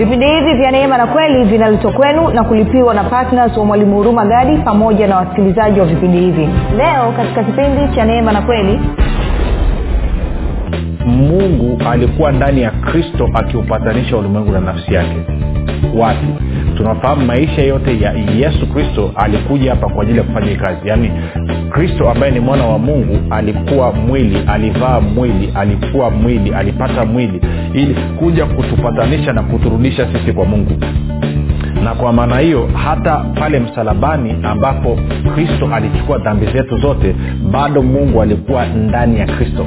vipindi hivi vya neema na kweli vinaletwa kwenu na kulipiwa na ptns wa mwalimu huruma gadi pamoja na wasikilizaji wa vipindi hivi. Leo katika kipindi cha neema na kweli mungu alikuwa ndani ya kristo akiupatanisha ulimwengu na nafsi yake. Wapi tunafahamu maisha yote ya yesu kristo alikuja hapa kwa ajili ya kufanya hii kazi. Yaani kristo ambaye ni mwana wa mungu alikuwa mwili alivaa mwili alikuwa mwili alipata mwili ili kuja kutupatanisha na kuturudisha sisi kwa mungu. Na kwa maana hiyo hata pale msalabani ambapo kristo alichukua dhambi zetu zote bado mungu alikuwa ndani ya kristo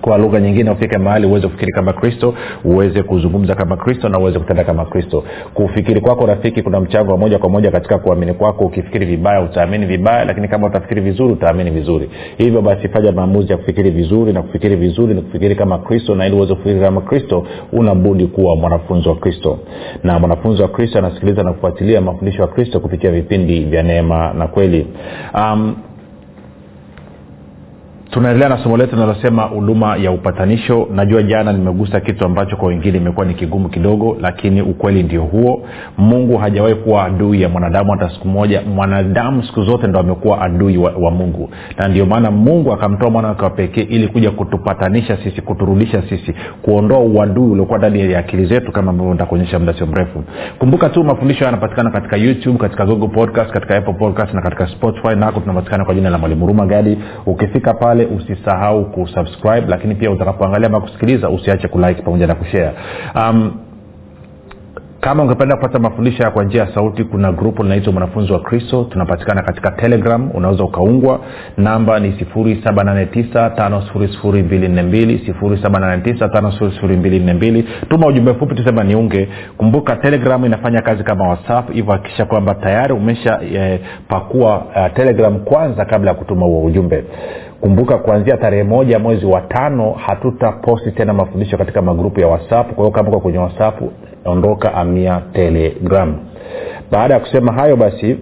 kwa lugha nyingine ufike mahali uweze kufikiri kama kristo uweze kuzungumza kama kristo na uweze kutenda kama kristo. Kufikiri kwako rafiki kuna mchango wa moja kwa moja katika kuamini kwako. Ukifikiri vibaya utaamini vibaya lakini kama utafikiri vizuri utaamini vizuri. Hivyo basi fanya maamuzi ya kufikiri vizuri na kufikiri vizuri na kufikiri kama kristo na ili uweze kufikiri kama kristo unabudi kuwa mwanafunzi wa kristo. Na mwanafunzi wa kristo anasikiliza na kufuatilia mafundisho ya kristo kupitia vipindi vya neema na kweli. Um, tunaendelea na somo letu linalosema huduma ya upatanisho. Najua jana nimegusa kitu ambacho kwa wengine imekuwa ni kigumu kidogo lakini ukweli ndio huo. Mungu hajawahi kuwa adui ya mwanadamu. Hata siku moja mwanadamu siku zote ndo amekuwa adui wa, wa mungu. Na ndio maana mungu akamtoa mwana wake wa pekee ili kuja kutupatanisha sisi kuturudisha sisi kuondoa uadui uliokuwa ndani ya akili zetu kama ambavyo nitakuonyesha muda sio mrefu. Kumbuka tu mafundisho yanapatikana katika youtube katika google podcast katika apple podcast na katika spotify. Nako tunapatikana kwa jina la mwalimu ruma ukifika pale usisahau kusubscribe lakini pia utakapoangalia ama kusikiliza usiache kulike pamoja na kushare. Um, kama ungependa kupata mafundisho kwa njia ya sauti kuna grupu linaitwa mwanafunzi wa kristo. Tunapatikana katika telegram unaweza ukaungwa. Namba ni 7895242 tuma ujumbe fupi tusema niunge. Kumbuka telegram inafanya kazi kama whatsapp hivyo hakikisha kwamba tayari umesha eh, pakua eh, telegram kwanza kabla ya kutuma huo ujumbe kumbuka kuanzia tarehe moja mwezi wa tano hatutaposti tena mafundisho katika magrupu ya whatsapp. Kwa hiyo kama kwenye whatsapp ondoka amia telegram. Baada ya kusema hayo basi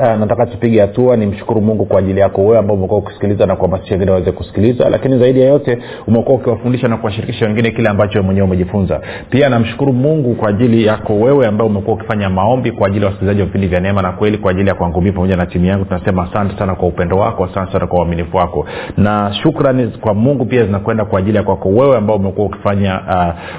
Uh, nataka tupige hatua nimshukuru mungu kwa ajili yako wewe ambao umekuwa ukisikiliza na kuhamasisha wengine waweze kusikiliza. Lakini zaidi ya yote umekuwa ukiwafundisha na kuwashirikisha wengine kile ambacho mwenyewe umejifunza. Pia namshukuru mungu kwa ajili yako wewe ambao umekuwa ukifanya maombi kwa ajili ya wasikilizaji wa vipindi vya neema na kweli kwa ajili ya kwangu pamoja na timu yangu. Tunasema asante sana kwa upendo wako asante sana kwa uaminifu wako. Na shukrani kwa mungu pia zinakwenda kwa ajili ya kwako wewe ambao umekuwa ukifanya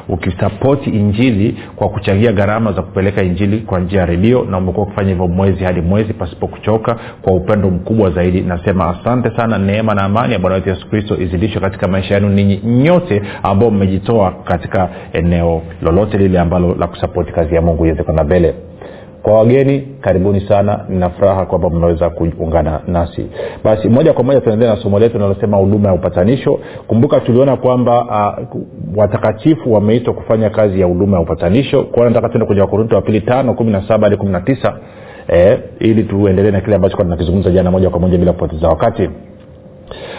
uh, ukisapoti injili kwa kuchangia gharama za kupeleka injili kwa njia ya redio na umekuwa ukifanya hivyo mwezi hadi mwezi pasipo kuchoka kwa upendo mkubwa zaidi. Nasema asante sana neema na amani ya bwana wetu yesu kristo izidishwe katika maisha yenu ninyi nyote ambao mmejitoa katika eneo lolote lile ambalo la kusapoti kazi ya mungu iweze kwenda mbele. Kwa wageni karibuni sana. Nina kwamba mnaweza kuungana nasi. Basi moja kwa moja tunaendelea na somo letu linalosema huduma ya upatanisho. Kumbuka tuliona kwamba uh, watakatifu wameitwa kufanya kazi ya huduma ya upatanisho. Kwa nataka tuende kwenye wakorinto wa pili tano kumi na saba hadi kumi na tisa eh, ili tuendelee na kile ambacho nakizungumza jana moja kwa moja bila kupoteza wakati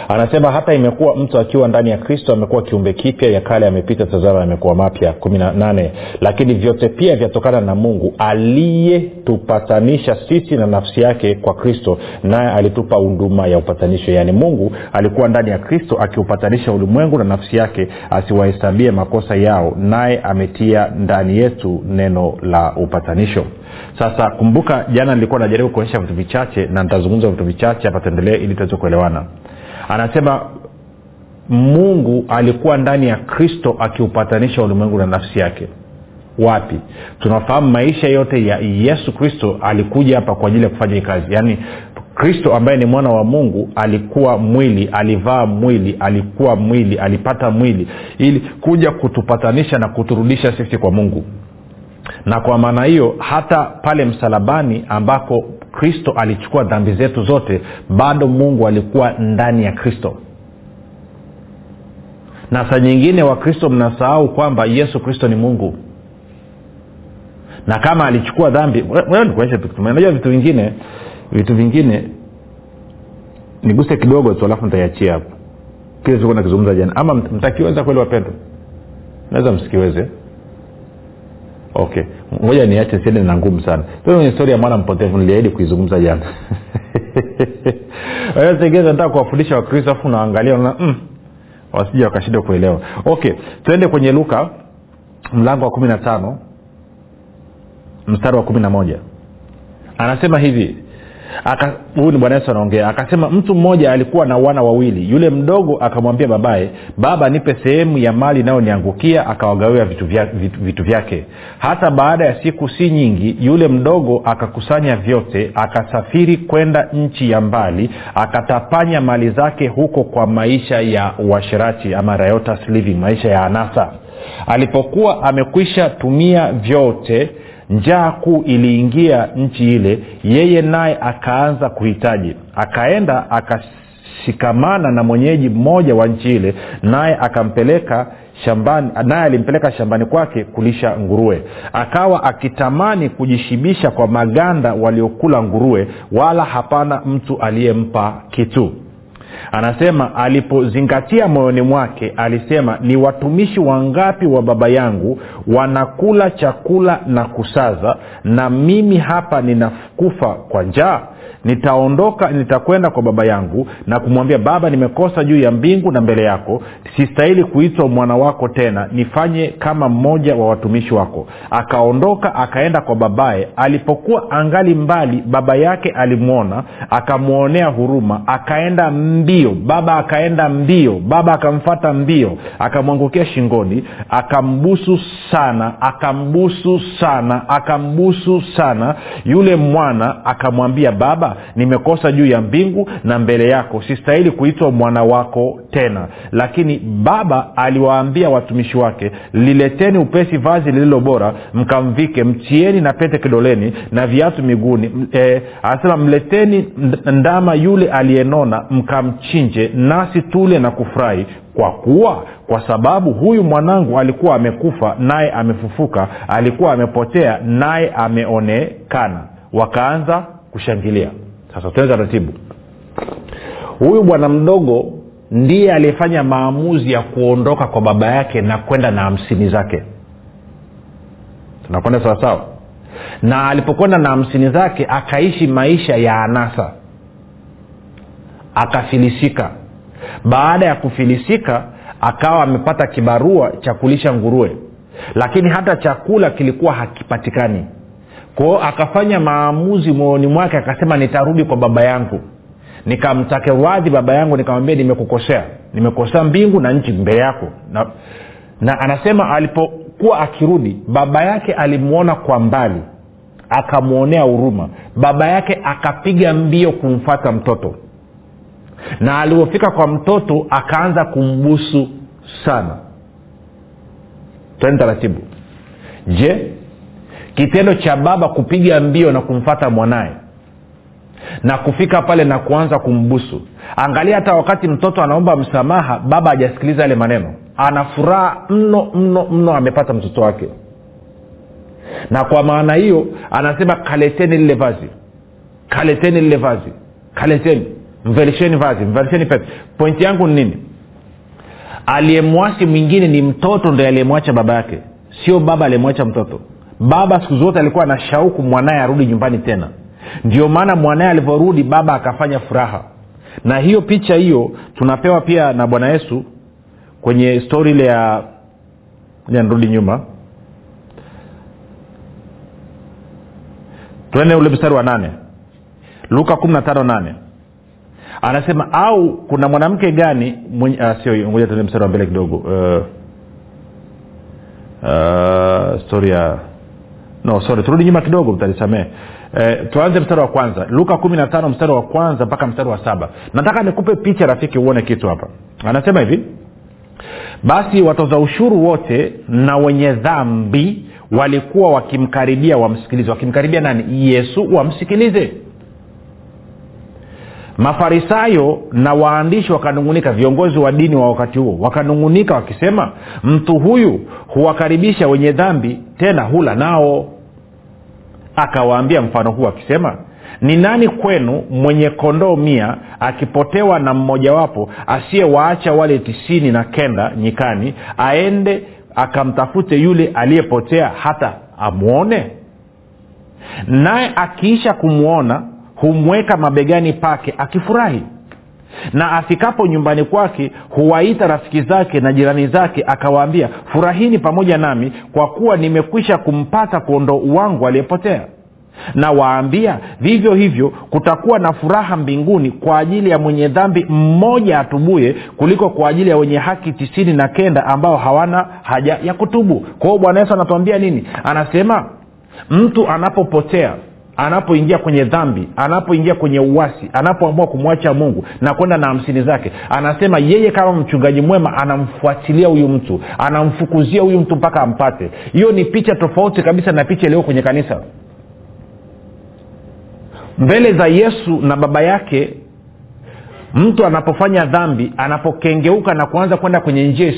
anasema hata imekuwa mtu akiwa ndani ya kristo amekuwa kiumbe kipya ya kale yamepita tazama yamekuwa mapya. Kumi na nane. Lakini vyote pia vyatokana na mungu aliyetupatanisha sisi na nafsi yake kwa kristo naye alitupa huduma ya upatanisho. Yaani mungu alikuwa ndani ya kristo akiupatanisha ulimwengu na nafsi yake asiwahesabie makosa yao naye ametia ndani yetu neno la upatanisho. Sasa kumbuka jana nilikuwa najaribu kuonyesha vitu vichache na nitazungumza vitu vichache hapa tuendelee ili tuweze kuelewana anasema mungu alikuwa ndani ya kristo akiupatanisha ulimwengu na nafsi yake. Wapi? Tunafahamu maisha yote ya yesu kristo alikuja hapa kwa ajili ya kufanya hii kazi. Yaani kristo ambaye ni mwana wa mungu alikuwa mwili alivaa mwili alikuwa mwili alipata mwili ili kuja kutupatanisha na kuturudisha sisi kwa mungu. Na kwa maana hiyo hata pale msalabani ambapo kristo alichukua dhambi zetu zote bado mungu alikuwa ndani ya kristo. Na saa nyingine wakristo mnasahau kwamba yesu kristo ni mungu. Na kama alichukua dhambi nikuonyesha najua vitu vingine vitu vingine niguse kidogo tu alafu nitaiachia hapo. Kile nakizungumza jana. Ama mtakiweza kweli wapendwa? Naweza msikiweze okay. Moja niache siende na ngumu sana. Tuo kwenye stori ya mwana mpotevu niliahidi kuizungumza jana. Sengine nataka kuwafundisha wakristo afu unaangalia una mm, wasija wakashinda kuelewa. Okay tuende kwenye luka mlango wa kumi na tano mstari wa kumi na moja. Anasema hivi huyu ni bwana yesu anaongea. Akasema mtu mmoja alikuwa na wana wawili. Yule mdogo akamwambia babaye baba nipe sehemu ya mali inayoniangukia akawagawia vitu, vya, vitu, vitu vyake. Hata baada ya siku si nyingi yule mdogo akakusanya vyote akasafiri kwenda nchi ya mbali akatapanya mali zake huko kwa maisha ya uasherati ama riotas living maisha ya anasa. Alipokuwa amekwisha tumia vyote njaa kuu iliingia nchi ile yeye naye akaanza kuhitaji. Akaenda akashikamana na mwenyeji mmoja wa nchi ile naye akampeleka shambani naye alimpeleka shambani kwake kulisha nguruwe. Akawa akitamani kujishibisha kwa maganda waliokula nguruwe wala hapana mtu aliyempa kitu anasema alipozingatia moyoni mwake alisema ni watumishi wangapi wa baba yangu wanakula chakula na kusaza na mimi hapa ninakufa kwa njaa nitaondoka nitakwenda kwa baba yangu na kumwambia baba nimekosa juu ya mbingu na mbele yako. Sistahili kuitwa mwana wako tena. Nifanye kama mmoja wa watumishi wako. Akaondoka akaenda kwa babaye. Alipokuwa angali mbali baba yake alimwona akamwonea huruma. Akaenda mbio. Baba akaenda mbio. Baba akamfata mbio. Akamwangukia shingoni. Akambusu sana akambusu sana akambusu sana. Yule mwana akamwambia baba nimekosa juu ya mbingu na mbele yako. Sistahili kuitwa mwana wako tena. Lakini baba aliwaambia watumishi wake lileteni upesi vazi lililo bora mkamvike mtieni na pete kidoleni na viatu miguuni. E, anasema mleteni ndama yule aliyenona mkamchinje nasi tule na kufurahi. Kwa kuwa kwa sababu huyu mwanangu alikuwa amekufa naye amefufuka alikuwa amepotea naye ameonekana. Wakaanza kushangilia sasa tuene taratibu. Huyu bwana mdogo ndiye aliyefanya maamuzi ya kuondoka kwa baba yake na kwenda na hamsini zake. Tunakwenda sawasawa na alipokwenda na hamsini zake akaishi maisha ya anasa. Akafilisika. Baada ya kufilisika akawa amepata kibarua cha kulisha nguruwe. Lakini hata chakula kilikuwa hakipatikani kwao akafanya maamuzi moyoni mwake akasema nitarudi kwa baba yangu. Nikamtake radhi baba yangu nikamwambia nimekukosea. Nimekosea mbingu na nchi mbele yako. Na, na anasema alipokuwa akirudi baba yake alimwona kwa mbali akamwonea huruma. Baba yake akapiga mbio kumfata mtoto. Na alipofika kwa mtoto akaanza kumbusu sana. Teni taratibu. Je kitendo cha baba kupiga mbio na kumfata mwanaye na kufika pale na kuanza kumbusu. Angalia hata wakati mtoto anaomba msamaha baba hajasikiliza yale maneno. Ana furaha mno mno mno amepata mtoto wake. Na kwa maana hiyo anasema kaleteni lile vazi. Kaleteni lile vazi. Kaleteni. Mvelisheni vazi. Mvelisheni pete. Pointi yangu ni nini? Aliyemwasi mwingine ni mtoto ndo aliyemwacha baba yake. Sio baba aliyemwacha mtoto baba siku zote alikuwa na shauku mwanaye arudi nyumbani tena. Ndio maana mwanaye alivyorudi baba akafanya furaha. Na hiyo picha hiyo tunapewa pia na bwana yesu kwenye stori ile ya nirudi nyuma. Tuende ule mstari wa nane. Luka kumi na tano nane. Anasema au kuna mwanamke gani uh, sio ngoja tuende mstari wa mbele kidogo. Uh, uh, stori ya no sorry turudi nyuma kidogo mtanisamee eh, tuanze mstari wa kwanza. Luka kumi na tano mstari wa kwanza mpaka mstari wa saba. Nataka nikupe picha rafiki uone kitu hapa. Anasema hivi basi watoza ushuru wote na wenye dhambi walikuwa wakimkaribia wamsikilize. Wakimkaribia nani? Yesu wamsikilize. Mafarisayo na waandishi wakanungunika viongozi wa dini wa wakati huo wakanungunika wakisema mtu huyu huwakaribisha wenye dhambi tena hula nao akawaambia mfano huu akisema ni nani kwenu mwenye kondoo mia akipotewa na mmojawapo asiyewaacha wale tisini na kenda nyikani aende akamtafute yule aliyepotea hata amwone naye akiisha kumwona humweka mabegani pake akifurahi na afikapo nyumbani kwake huwaita rafiki zake na jirani zake akawaambia furahini pamoja nami kwa kuwa nimekwisha kumpata kondoo wangu aliyepotea. Na waambia vivyo hivyo kutakuwa na furaha mbinguni kwa ajili ya mwenye dhambi mmoja atubuye kuliko kwa ajili ya wenye haki tisini na kenda ambao hawana haja ya kutubu. Kwa hiyo bwana yesu anatuambia nini? Anasema mtu anapopotea anapoingia kwenye dhambi anapoingia kwenye uwasi anapoamua kumwacha mungu na kwenda na hamsini zake anasema yeye kama mchungaji mwema anamfuatilia huyu mtu anamfukuzia huyu mtu mpaka ampate. Hiyo ni picha tofauti kabisa na picha iliyo kwenye kanisa. Mbele za yesu na baba yake mtu anapofanya dhambi anapokengeuka na kuanza kwenda kwenye njia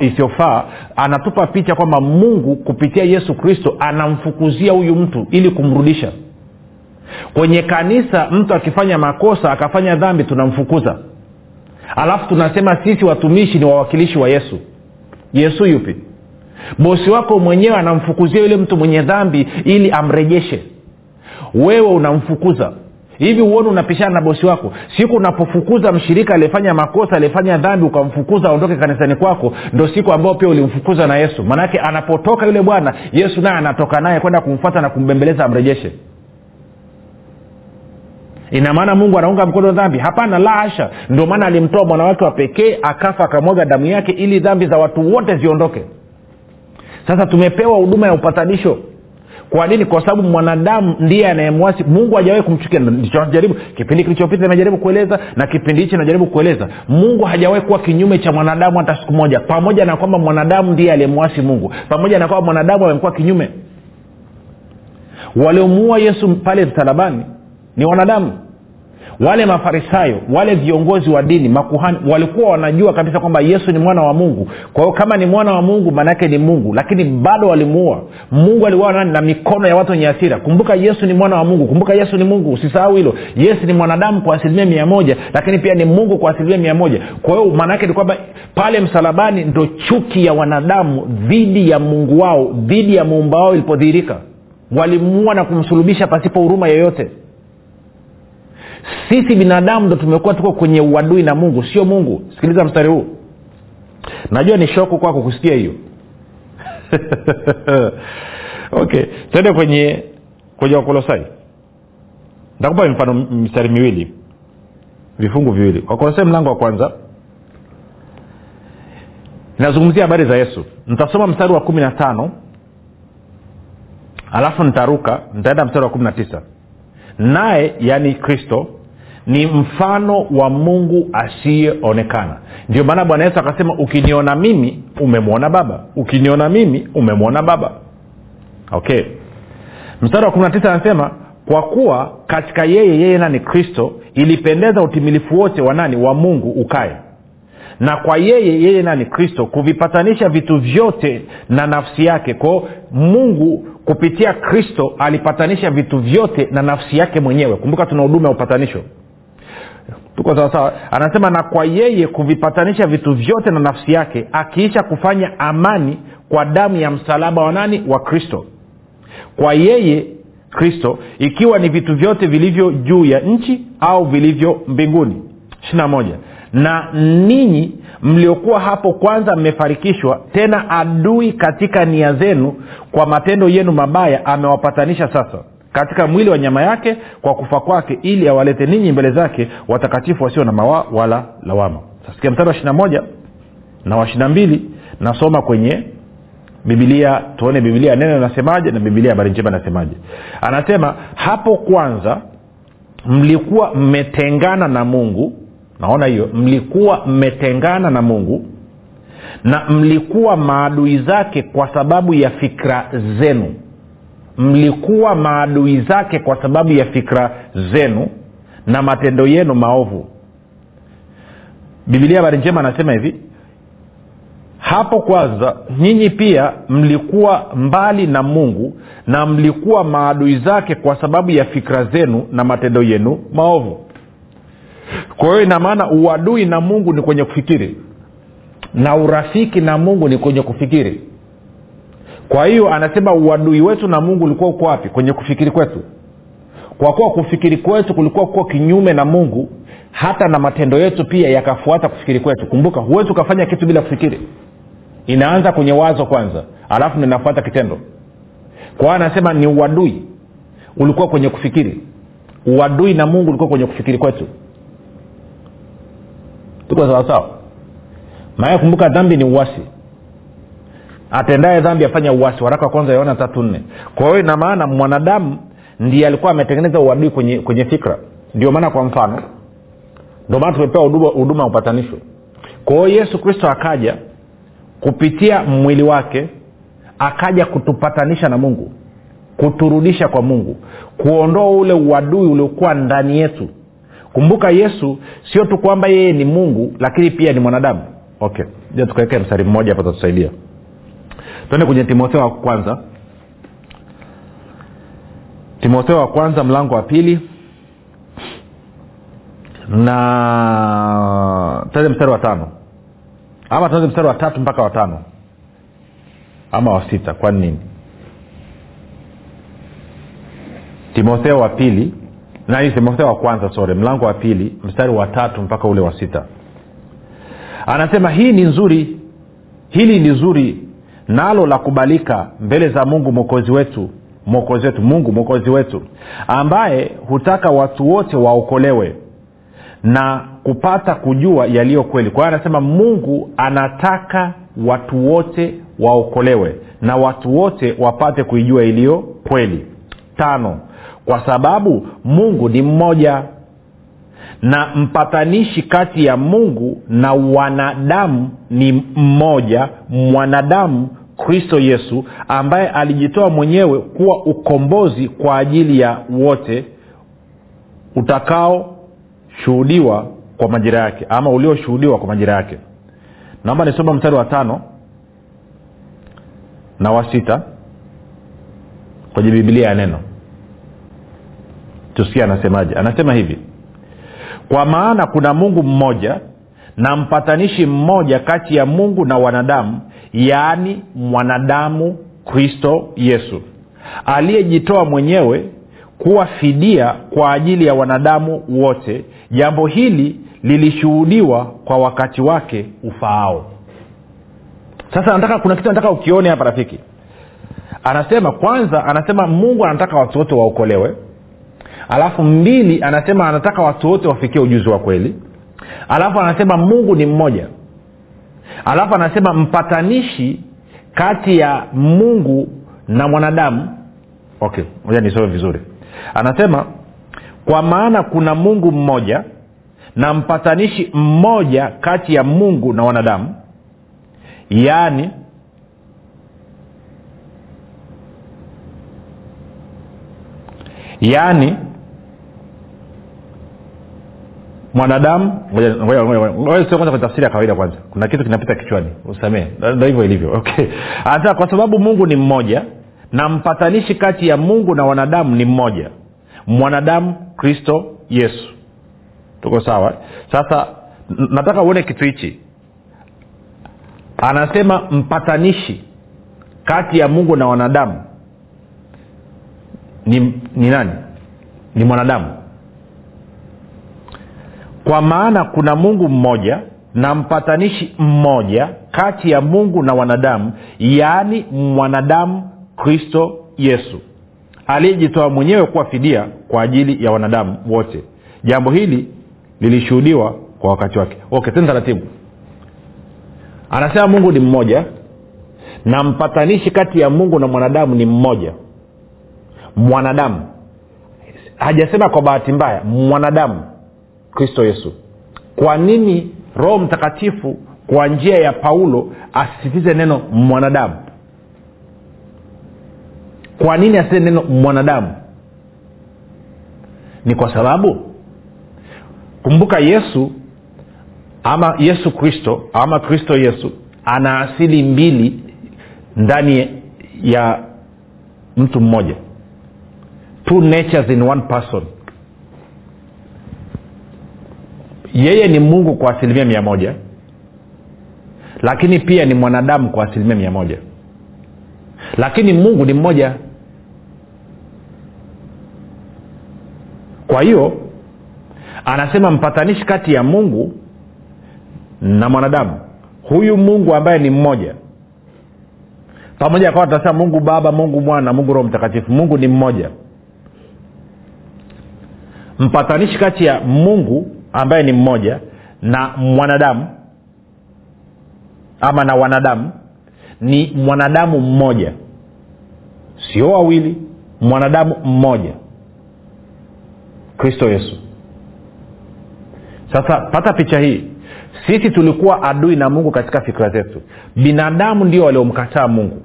isiyofaa anatupa picha kwamba mungu kupitia yesu kristo anamfukuzia huyu mtu ili kumrudisha kwenye kanisa mtu akifanya makosa akafanya dhambi tunamfukuza. Alafu tunasema sisi watumishi ni wawakilishi wa yesu. Yesu yupi? Bosi wako mwenyewe anamfukuzia yule mtu mwenye dhambi ili amrejeshe. Wewe unamfukuza. Hivi uone unapishana na bosi wako? Siku unapofukuza mshirika aliyefanya makosa aliyefanya dhambi ukamfukuza aondoke kanisani kwako ndo siku ambao pia ulimfukuza na yesu. Maanake anapotoka yule bwana yesu naye anatoka naye kwenda kumfata na kumbembeleza amrejeshe ina maana mungu anaunga mkono dhambi? Hapana la hasha. Ndio maana alimtoa mwanawake wa pekee akafa akamwaga damu yake ili dhambi za watu wote ziondoke. Sasa tumepewa huduma ya upatanisho. Kwa nini? Kwa sababu mwanadamu ndiye anayemwasi. Mungu hajawahi kumchukia. Ndichojaribu kipindi kilichopita najaribu kueleza na kipindi hichi najaribu kueleza. Mungu hajawahi kuwa kinyume cha mwanadamu hata siku moja. Pamoja na kwamba mwanadamu ndiye aliyemwasi mungu. Pamoja na kwamba mwanadamu amekuwa kinyume. Waliomuua yesu pale msalabani ni wanadamu. Wale mafarisayo wale viongozi wa dini makuhani walikuwa wanajua kabisa kwamba yesu ni mwana wa mungu. Kwa hiyo kama ni mwana wa mungu maanaake ni mungu. Lakini bado walimuua. Mungu aliuawa na mikono ya watu wenye asira kumbuka yesu ni mwana wa mungu. Kumbuka yesu ni mungu. Usisahau hilo. Yesu ni mwanadamu kwa asilimia mia moja lakini pia ni mungu kwa asilimia mia moja. Kwa hiyo maanaake ni kwamba pale msalabani ndo chuki ya wanadamu dhidi ya mungu wao dhidi ya muumba wao ilipodhihirika. Walimuua na kumsulubisha pasipo huruma yoyote sisi binadamu ndo tumekuwa tuko kwenye uadui na mungu sio mungu. Sikiliza mstari huu. Najua ni shoku kwako kusikia hiyo. Okay tuende kwenye kwenye wakolosai. Ntakupa mfano mistari miwili vifungu viwili. Wakolosai mlango wa kwanza. Inazungumzia habari za yesu. Nitasoma mstari wa kumi na tano alafu nitaruka nitaenda mstari wa kumi na tisa. Naye yaani kristo ni mfano wa mungu asiyeonekana. Ndio maana bwana yesu akasema ukiniona mimi umemwona baba. Ukiniona mimi umemwona baba. Okay. Mstari wa 19 anasema kwa kuwa katika yeye yeye nani kristo ilipendeza utimilifu wote wa nani? Wa mungu ukae. Na kwa yeye yeye nani kristo kuvipatanisha vitu vyote na nafsi yake. Kwao mungu kupitia kristo alipatanisha vitu vyote na nafsi yake mwenyewe. Kumbuka tuna huduma ya upatanisho tuko sawasawa anasema na kwa yeye kuvipatanisha vitu vyote na nafsi yake akiisha kufanya amani kwa damu ya msalaba wa nani? Wa kristo. Kwa yeye kristo ikiwa ni vitu vyote vilivyo juu ya nchi au vilivyo mbinguni. Ishirina moja. Na ninyi mliokuwa hapo kwanza mmefarikishwa tena adui katika nia zenu kwa matendo yenu mabaya amewapatanisha sasa katika mwili wa nyama yake kwa kufa kwake ili awalete ninyi mbele zake watakatifu wasio na mawa wala lawama. Sasikia mstari wa ishirina moja na wa ishirina mbili nasoma kwenye bibilia tuone bibilia neno inasemaje na bibilia habari njema inasemaje. Anasema hapo kwanza mlikuwa mmetengana na mungu naona hiyo mlikuwa mmetengana na mungu na mlikuwa maadui zake kwa sababu ya fikra zenu mlikuwa maadui zake kwa sababu ya fikra zenu na matendo yenu maovu. Bibilia habari njema anasema hivi hapo kwanza nyinyi pia mlikuwa mbali na mungu na mlikuwa maadui zake kwa sababu ya fikra zenu na matendo yenu maovu. Kwa hiyo ina maana uadui na mungu ni kwenye kufikiri na urafiki na mungu ni kwenye kufikiri kwa hiyo anasema uadui wetu na mungu ulikuwa uko wapi? Kwenye kufikiri kwetu. Kwa kuwa kufikiri kwetu kulikuwa kuwa kinyume na mungu hata na matendo yetu pia yakafuata kufikiri kwetu. Kumbuka huwezi ukafanya kitu bila kufikiri. Inaanza kwenye wazo kwanza alafu ninafuata kitendo. Kwa anasema ni uadui ulikuwa kwenye kufikiri. Uadui na mungu ulikuwa kwenye kufikiri kwetu. Tuko sawasawa? Maana kumbuka dhambi ni uwasi atendaye dhambi afanya uwasi waraka wa kwanza yaona tatu nne. Kwa hiyo ina maana mwanadamu ndiye alikuwa ametengeneza uadui kwenye, kwenye fikra. Ndio maana kwa mfano ndio maana tumepewa huduma ya upatanisho. Kwa hiyo yesu kristo akaja kupitia mwili wake akaja kutupatanisha na mungu kuturudisha kwa mungu kuondoa ule uadui uliokuwa ndani yetu. Kumbuka yesu sio tu kwamba yeye ni mungu lakini pia ni mwanadamu. Okay tukawekea mstari mmoja hapa tatusaidia twende kwenye timotheo wa kwanza. Timotheo wa kwanza mlango wa pili. Na tuanze mstari wa tano. Ama tuanze mstari wa tatu mpaka wa tano. Ama wa sita kwani nini? Timotheo wa pili. Nani timotheo wa kwanza sore mlango wa pili mstari wa tatu mpaka ule wa sita. Anasema hii ni nzuri. Hili ni zuri nalo la kubalika mbele za mungu mwokozi wetu mwokozi wetu mungu mwokozi wetu ambaye hutaka watu wote waokolewe na kupata kujua yaliyo kweli. Kwa hiyo anasema mungu anataka watu wote waokolewe na watu wote wapate kuijua iliyo kweli. Tano kwa sababu mungu ni mmoja na mpatanishi kati ya mungu na wanadamu ni mmoja. Mwanadamu kristo yesu ambaye alijitoa mwenyewe kuwa ukombozi kwa ajili ya wote utakaoshuhudiwa kwa majira yake ama ulioshuhudiwa kwa majira yake. Naomba nisoma mstari wa tano na wa sita kwenye bibilia ya neno. Tusikia anasemaje. Anasema hivi kwa maana kuna mungu mmoja na mpatanishi mmoja kati ya mungu na wanadamu yaani mwanadamu kristo yesu. Aliyejitoa mwenyewe kuwa fidia kwa ajili ya wanadamu wote jambo hili lilishuhudiwa kwa wakati wake ufaao. Sasa nataka kuna kitu nataka ukione hapa rafiki. Anasema kwanza anasema mungu anataka watu wote waokolewe. Alafu mbili anasema anataka watu wote wafikie ujuzi wa kweli. Alafu anasema mungu ni mmoja alafu anasema mpatanishi kati ya mungu na mwanadamu. Okay moja nisome vizuri. Anasema kwa maana kuna mungu mmoja na mpatanishi mmoja kati ya mungu na wanadamu. Yaani yaani mwanadamu kwa tafsiri ya kawaida kwanza. Kuna kitu kinapita kichwani. Usamee ndo hivyo ilivyo. Okay. Hata kwa sababu mungu ni mmoja na mpatanishi kati ya mungu na wanadamu ni mmoja. Mwanadamu kristo yesu. Tuko sawa? Sasa nataka uone kitu hichi. Anasema mpatanishi kati ya mungu na wanadamu ni, ni nani? Ni mwanadamu kwa maana kuna mungu mmoja na mpatanishi mmoja kati ya mungu na wanadamu yaani mwanadamu kristo yesu aliyejitoa mwenyewe kuwa fidia kwa ajili ya wanadamu wote. Jambo hili lilishuhudiwa kwa wakati wake. Okay tena taratibu. Anasema mungu ni mmoja na mpatanishi kati ya mungu na mwanadamu ni mmoja. Mwanadamu. Hajasema kwa bahati mbaya mwanadamu kristo yesu. Kwa nini roho mtakatifu kwa njia ya paulo asisitize neno mwanadamu? Kwa nini asisitize neno mwanadamu? Ni kwa sababu kumbuka yesu ama yesu kristo ama kristo yesu ana asili mbili ndani ya mtu mmoja. Two natures in one person yeye ni mungu kwa asilimia mia moja lakini pia ni mwanadamu kwa asilimia mia moja. Lakini mungu ni mmoja. Kwa hiyo anasema mpatanishi kati ya mungu na mwanadamu. Huyu mungu ambaye ni mmoja. Pamoja akawa tunasema mungu baba mungu mwana mungu roho mtakatifu mungu ni mmoja. Mpatanishi kati ya mungu ambaye ni mmoja na mwanadamu ama na wanadamu ni mwanadamu mmoja. Sio wawili mwanadamu mmoja. Kristo yesu. Sasa pata picha hii. Sisi tulikuwa adui na mungu katika fikira zetu. Binadamu ndio waliomkataa mungu.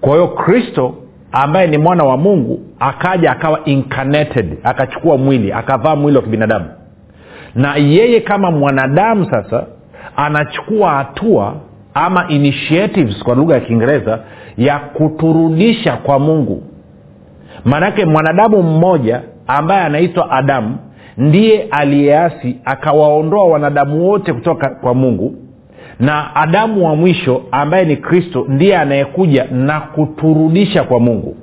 Kwa hiyo kristo ambaye ni mwana wa mungu akaja akawa incarnated akachukua mwili akavaa mwili wa kibinadamu na yeye kama mwanadamu sasa anachukua hatua ama initiatives kwa lugha ya kiingereza ya kuturudisha kwa mungu. Maanake mwanadamu mmoja ambaye anaitwa adamu ndiye aliyeasi akawaondoa wanadamu wote kutoka kwa mungu. Na adamu wa mwisho ambaye ni kristo ndiye anayekuja na kuturudisha kwa mungu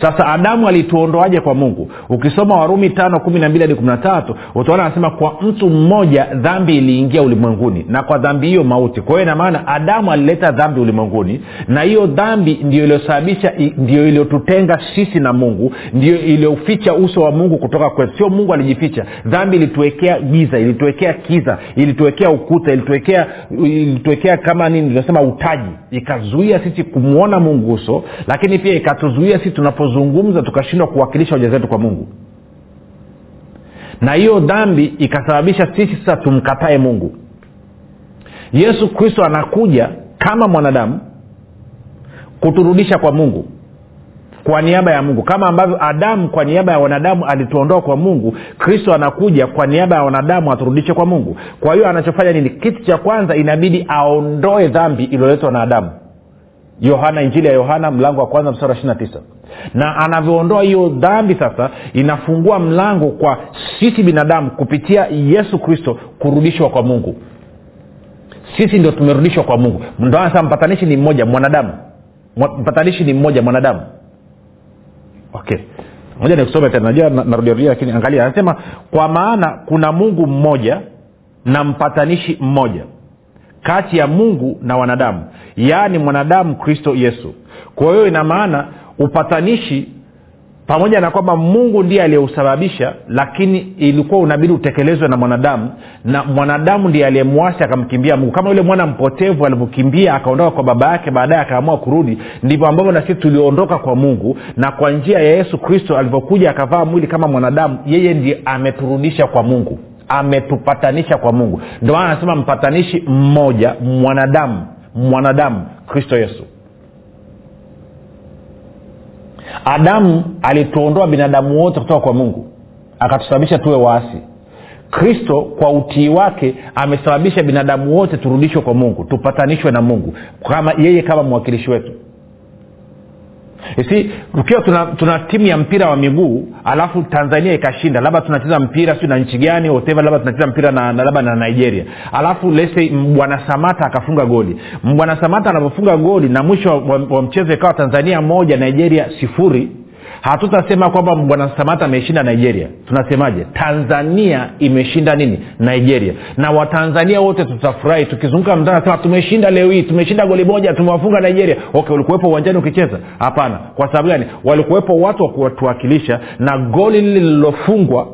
sasa adamu alituondoaje kwa mungu? Ukisoma warumi tano hadi utaona anasema kwa mtu mmoja dhambi iliingia ulimwenguni na kwa dhambi hiyo mauti. Kwa hiyo inamaana adamu alileta dhambi ulimwenguni na hiyo dhambi ndio iliyosababisha ndio iliyotutenga sisi na mungu ndio iliyoficha uso wa mungu kutoka kwetu. Sio mungu alijificha. Dhambi ilituwekea giza ilituwekea kiza ilituwekea ukuta ilituwekea ilituwekea kama nini tunasema utaji. Ikazuia sisi kumwona mungu uso lakini pia ikatuzuia sisi tunapozungumza tukashindwa kuwakilisha hoja zetu kwa mungu. Na hiyo dhambi ikasababisha sisi sasa tumkatae mungu. Yesu kristo anakuja kama mwanadamu kuturudisha kwa mungu kwa niaba ya mungu. Kama ambavyo adamu kwa niaba ya wanadamu alituondoa kwa mungu kristo anakuja kwa niaba ya wanadamu aturudishe kwa mungu. Kwa hiyo anachofanya nini? Kitu cha kwanza inabidi aondoe dhambi iliyoletwa na adamu yohana injili ya yohana mlango wa kwanza msara ishiri na tisa. Na anavyoondoa hiyo dhambi sasa inafungua mlango kwa sisi binadamu kupitia yesu kristo kurudishwa kwa mungu. Sisi ndio tumerudishwa kwa mungu. Ndoasa mpatanishi ni mmoja mwanadamu. Mpatanishi ni mmoja mwanadamu. Okay. Moja nikusome tena. Najua narudiarudia lakini angalia. Anasema kwa maana kuna mungu mmoja na mpatanishi mmoja kati ya mungu na wanadamu yaani mwanadamu kristo yesu. Kwa hiyo ina maana upatanishi pamoja na kwamba mungu ndiye aliyeusababisha lakini ilikuwa unabidi utekelezwe na mwanadamu na mwanadamu ndiye aliyemwasi akamkimbia mungu. Kama yule mwana mpotevu alivyokimbia akaondoka kwa baba yake baadaye akaamua kurudi ndivyo ambavyo na sisi tuliondoka kwa mungu na kwa njia ya yesu kristo alivyokuja akavaa mwili kama mwanadamu yeye ndiye ameturudisha kwa mungu ametupatanisha kwa mungu. Ndio maana anasema mpatanishi mmoja mwanadamu mwanadamu kristo yesu. Adamu alituondoa binadamu wote kutoka kwa mungu akatusababisha tuwe waasi. Kristo kwa utii wake amesababisha binadamu wote turudishwe kwa mungu tupatanishwe na mungu kama yeye kama mwakilishi wetu si ukiwa tuna, tuna timu ya mpira wa miguu alafu tanzania ikashinda labda tunacheza mpira siu na nchi gani whatever labda tunacheza mpira na, na labda na nigeria. Alafu lese bwana samata akafunga goli. Bwana samata anapofunga goli na mwisho wa, wa, wa mchezo ikawa tanzania moja nigeria sifuri hatutasema kwamba bwana samata ameshinda nigeria. Tunasemaje? Tanzania imeshinda nini? Nigeria. Na watanzania wote tutafurahi. Tukizunguka mtaa sema tumeshinda leo hii tumeshinda goli moja tumewafunga nigeria. Okay ulikuwepo uwanjani ukicheza? Hapana. Kwa sababu gani? Walikuwepo watu wa kuwatuwakilisha na goli lile lililofungwa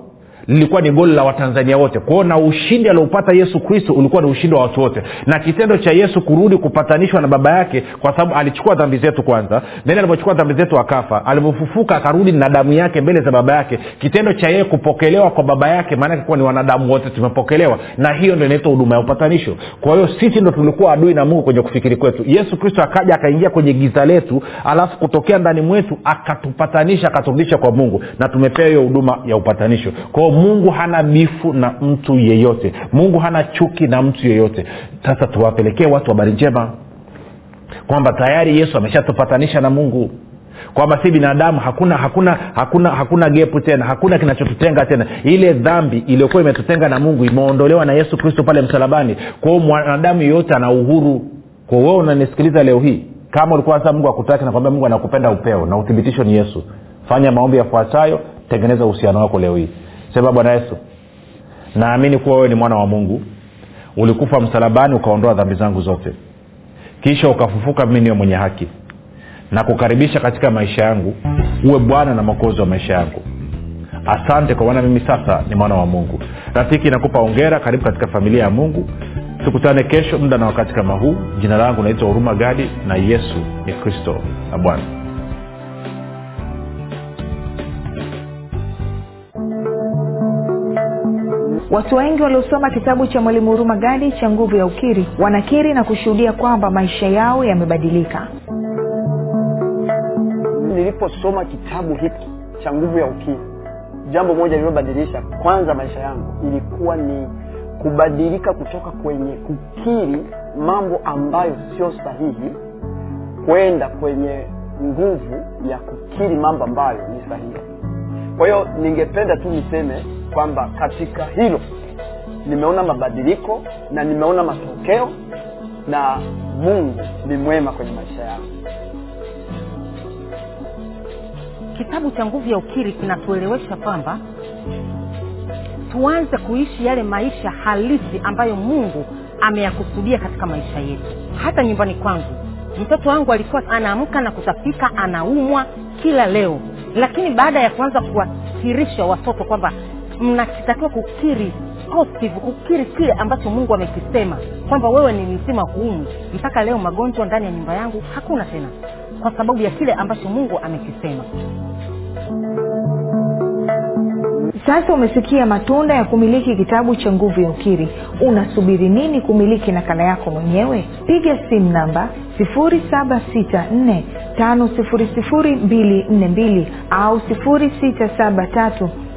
lilikuwa ni goli la watanzania wote. Kwao na ushindi alioupata yesu kristo ulikuwa ni ushindi wa watu wote. Na kitendo cha yesu kurudi kupatanishwa na baba yake kwa sababu alichukua dhambi zetu kwanza then alivyochukua dhambi zetu akafa alivyofufuka akarudi na damu yake mbele za baba yake kitendo cha yeye kupokelewa kwa baba yake maanake kuwa ni wanadamu wote tumepokelewa. Na hiyo ndo inaitwa huduma ya upatanisho. Kwa hiyo sisi ndo tulikuwa adui na mungu kwenye kufikiri kwetu. Yesu kristo akaja akaingia kwenye giza letu alafu kutokea ndani mwetu akatupatanisha akaturudisha kwa mungu. Na tumepewa hiyo huduma ya upatanisho. Kwao mungu hana bifu na mtu yeyote. Mungu hana chuki na mtu yeyote. Sasa tuwapelekee watu habari njema. Kwamba tayari yesu ameshatupatanisha na mungu. Kwamba si binadamu hakuna hakuna hakuna hakuna gepu tena hakuna kinachotutenga tena. Ile dhambi iliyokuwa imetutenga na mungu imeondolewa na yesu kristo pale msalabani. Kwao mwanadamu yeyote ana uhuru. Kwa wewe unanisikiliza leo hii kama ulikuwa sasa mungu akutaki nakwambia mungu anakupenda upeo na uthibitisho ni yesu. Fanya maombi yafuatayo tengeneza uhusiano wako leo hii sema bwana yesu naamini kuwa wewe ni mwana wa mungu. Ulikufa msalabani ukaondoa dhambi zangu zote. Kisha ukafufuka mimi niwe mwenye haki. Na kukaribisha katika maisha yangu uwe bwana na mwokozi wa maisha yangu. Asante kwa maana mimi sasa ni mwana wa mungu. Rafiki nakupa ongera karibu katika familia ya mungu. Tukutane kesho muda na wakati kama huu. Jina langu naitwa huruma gadi na yesu ni kristo na bwana watu wengi waliosoma kitabu cha mwalimu huruma gadi cha nguvu ya ukiri wanakiri na kushuhudia kwamba maisha yao yamebadilika. Niliposoma kitabu hiki cha nguvu ya ukiri jambo moja lililobadilisha kwanza maisha yangu ilikuwa ni kubadilika kutoka kwenye kukiri mambo ambayo sio sahihi kwenda kwenye nguvu ya kukiri mambo ambayo ni sahihi. Kwa hiyo ningependa tu niseme kwamba katika hilo nimeona mabadiliko na nimeona matokeo na mungu ni mwema kwenye maisha yao kitabu cha nguvu ya ukiri kinatuelewesha kwamba tuanze kuishi yale maisha halisi ambayo mungu ameyakusudia katika maisha yetu. Hata nyumbani kwangu mtoto wangu alikuwa anaamka na kutapika anaumwa kila leo. Lakini baada ya kuanza kuwakirisha watoto kwamba mnakitakiwa kukiri positive kukiri kile ambacho mungu amekisema kwamba wewe ni mzima huumu mpaka leo magonjwa ndani ya nyumba yangu hakuna tena kwa sababu ya kile ambacho mungu amekisema. Sasa umesikia matunda ya kumiliki kitabu cha nguvu ya ukiri. Unasubiri nini kumiliki nakala yako mwenyewe? Piga simu namba 7645242 au 673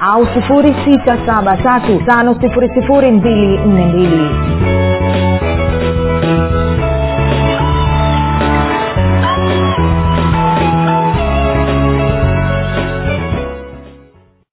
au 673 5242